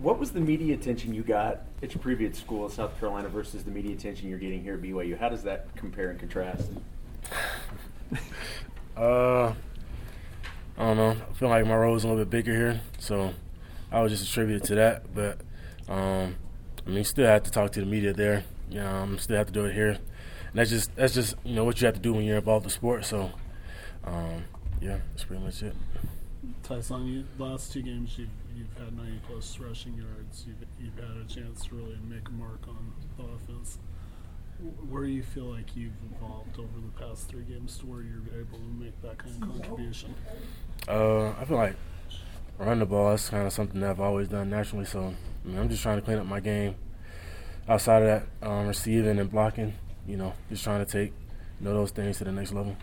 What was the media attention you got at your previous school in South Carolina versus the media attention you're getting here at BYU? How does that compare and contrast? uh, I don't know. I feel like my role is a little bit bigger here, so I would just attribute it to that. But um, I mean, you still have to talk to the media there. You know, um, still have to do it here. And that's just that's just you know what you have to do when you're involved in sport. So, um, yeah, that's pretty much it. Ty'Son, you last two games you've you've had 90 plus rushing yards. You've you've had a chance to really make a mark on the offense. Where do you feel like you've evolved over the past three games to where you're able to make that kind of contribution? Uh, I feel like run the ball is kind of something that I've always done naturally. So I mean, I'm just trying to clean up my game. Outside of that, um, receiving and blocking, you know, just trying to take you know those things to the next level.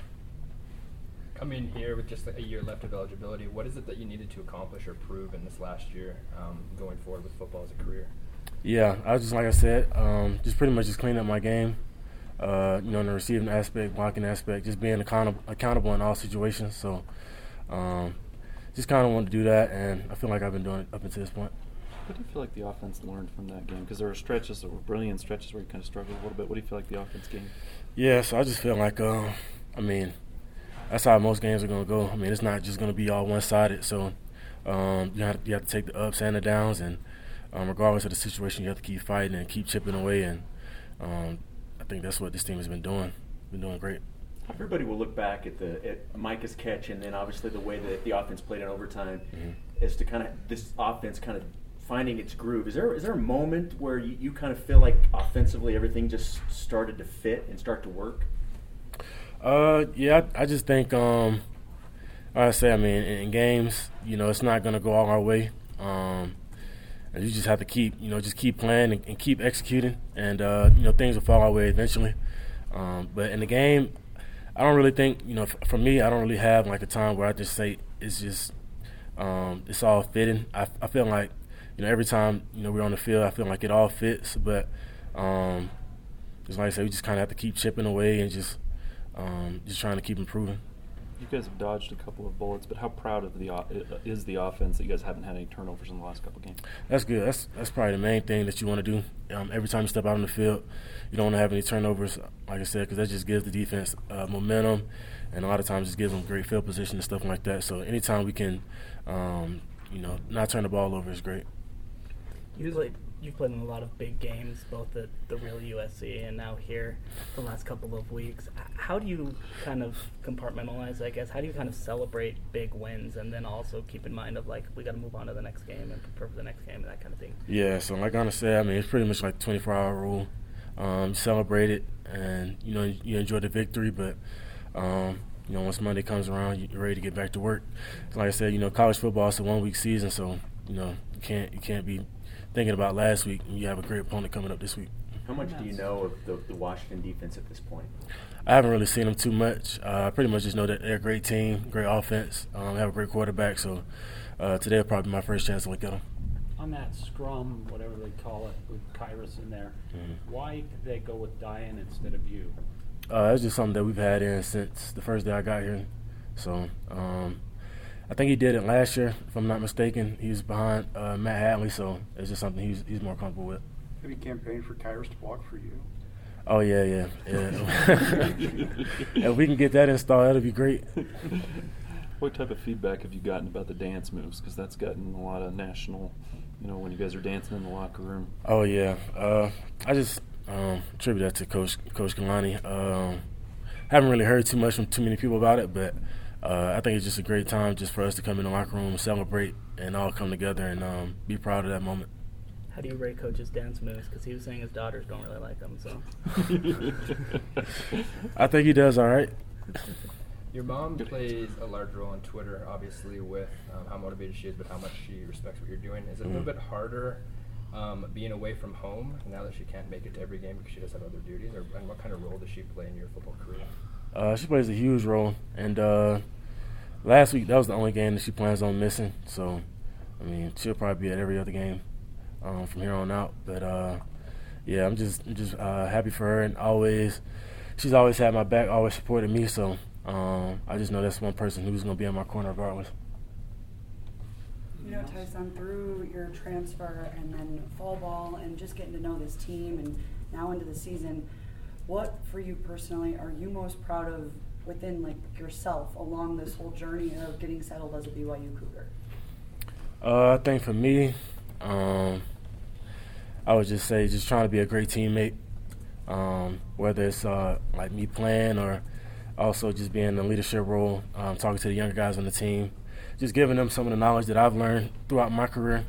Coming here with just a year left of eligibility, what is it that you needed to accomplish or prove in this last year, um, going forward with football as a career? Yeah, I was just like I said, um, just pretty much just cleaning up my game. Uh, you know, in the receiving aspect, blocking aspect, just being accountable, accountable in all situations. So, um, just kind of wanted to do that, and I feel like I've been doing it up until this point. What do you feel like the offense learned from that game? Because there were stretches that were brilliant stretches where you kind of struggled a little bit. What do you feel like the offense gained? Yeah, so I just feel like, um, I mean, that's how most games are going to go. I mean, it's not just going to be all one sided. So um, you, have, you have to take the ups and the downs, and um, regardless of the situation, you have to keep fighting and keep chipping away. And um, I think that's what this team has been doing. Been doing great. Everybody will look back at the at Micah's catch, and then obviously the way that the offense played in overtime, mm-hmm. as to kind of this offense kind of finding its groove. Is there is there a moment where you, you kind of feel like offensively everything just started to fit and start to work? Uh, yeah, I, I just think, um, like I say, I mean, in, in games, you know, it's not going to go all our way. Um, and you just have to keep, you know, just keep playing and, and keep executing, and uh, you know, things will fall our way eventually. Um, but in the game, I don't really think, you know, f- for me, I don't really have like a time where I just say it's just, um, it's all fitting. I, I feel like, you know, every time you know we're on the field, I feel like it all fits. But um, just like I said, we just kind of have to keep chipping away and just um, just trying to keep improving. You guys have dodged a couple of bullets, but how proud of the is the offense that you guys haven't had any turnovers in the last couple of games? That's good. That's that's probably the main thing that you want to do. Um, every time you step out on the field, you don't want to have any turnovers, like I said, because that just gives the defense uh, momentum, and a lot of times just gives them great field position and stuff like that. So anytime we can, um, you know, not turn the ball over is great. Usually, you've played in a lot of big games, both at the real USC and now here the last couple of weeks. How do you kind of compartmentalize, I guess? How do you kind of celebrate big wins and then also keep in mind of like we got to move on to the next game and prepare for the next game and that kind of thing? Yeah, so like I said, I mean it's pretty much like 24 hour rule. Um, celebrate it and you know you enjoy the victory, but um, you know once Monday comes around, you're ready to get back to work. Like I said, you know college football is a one week season, so you know you can't you can't be thinking about last week. You have a great opponent coming up this week. How much do you know of the, the Washington defense at this point? I haven't really seen them too much. Uh, I pretty much just know that they're a great team, great offense. Um, have a great quarterback. So uh, today will probably be my first chance to look at them. On that scrum, whatever they call it, with Khyiris in there, mm-hmm. why did they go with Dayan instead of you? Uh, it's just something that we've had in since the first day I got here. So um, I think he did it last year, if I'm not mistaken. He was behind uh, Matt Hadley, so it's just something he's he's more comfortable with. Have you campaigned for Khyiris to block for you? Oh yeah, yeah, yeah. if we can get that installed, that'd be great. What type of feedback have you gotten about the dance moves? Because that's gotten a lot of national, you know, when you guys are dancing in the locker room. Oh yeah, uh, I just um, attribute that to Coach Coach Kalani. Um, haven't really heard too much from too many people about it, but uh, I think it's just a great time just for us to come in the locker room, celebrate, and all come together and um, be proud of that moment. How do you rate Coach's dance moves? Because he was saying his daughters don't really like them. So I think he does all right. Your mom plays a large role on Twitter, obviously, with um, how motivated she is, but how much she respects what you're doing. Is it mm-hmm. a little mm-hmm. bit harder um, being away from home now that she can't make it to every game because she does have other duties? Or and what kind of role does she play in your football career? Uh, she plays a huge role, and uh, last week that was the only game that she plans on missing. So, I mean, she'll probably be at every other game um, from here on out. But uh, yeah, I'm just I'm just uh, happy for her, and always she's always had my back, always supported me. So um, I just know that's one person who's going to be in my corner regardless. You know. Ty'Son, through your transfer and then fall ball and just getting to know this team and now into the season, what for you personally are you most proud of within like yourself along this whole journey of getting settled as a BYU Cougar? Uh, I think for me, um, I would just say just trying to be a great teammate, um, whether it's uh, like me playing or also just being in a leadership role, um, talking to the younger guys on the team, just giving them some of the knowledge that I've learned throughout my career.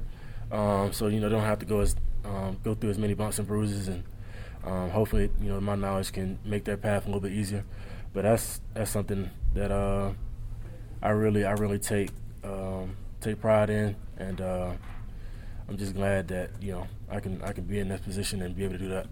Um, so you know, they don't have to go as um, go through as many bumps and bruises, and um, hopefully, you know, my knowledge can make their path a little bit easier. But that's that's something that uh, I really I really take um, take pride in, and uh, I'm just glad that you know I can I can be in this position and be able to do that.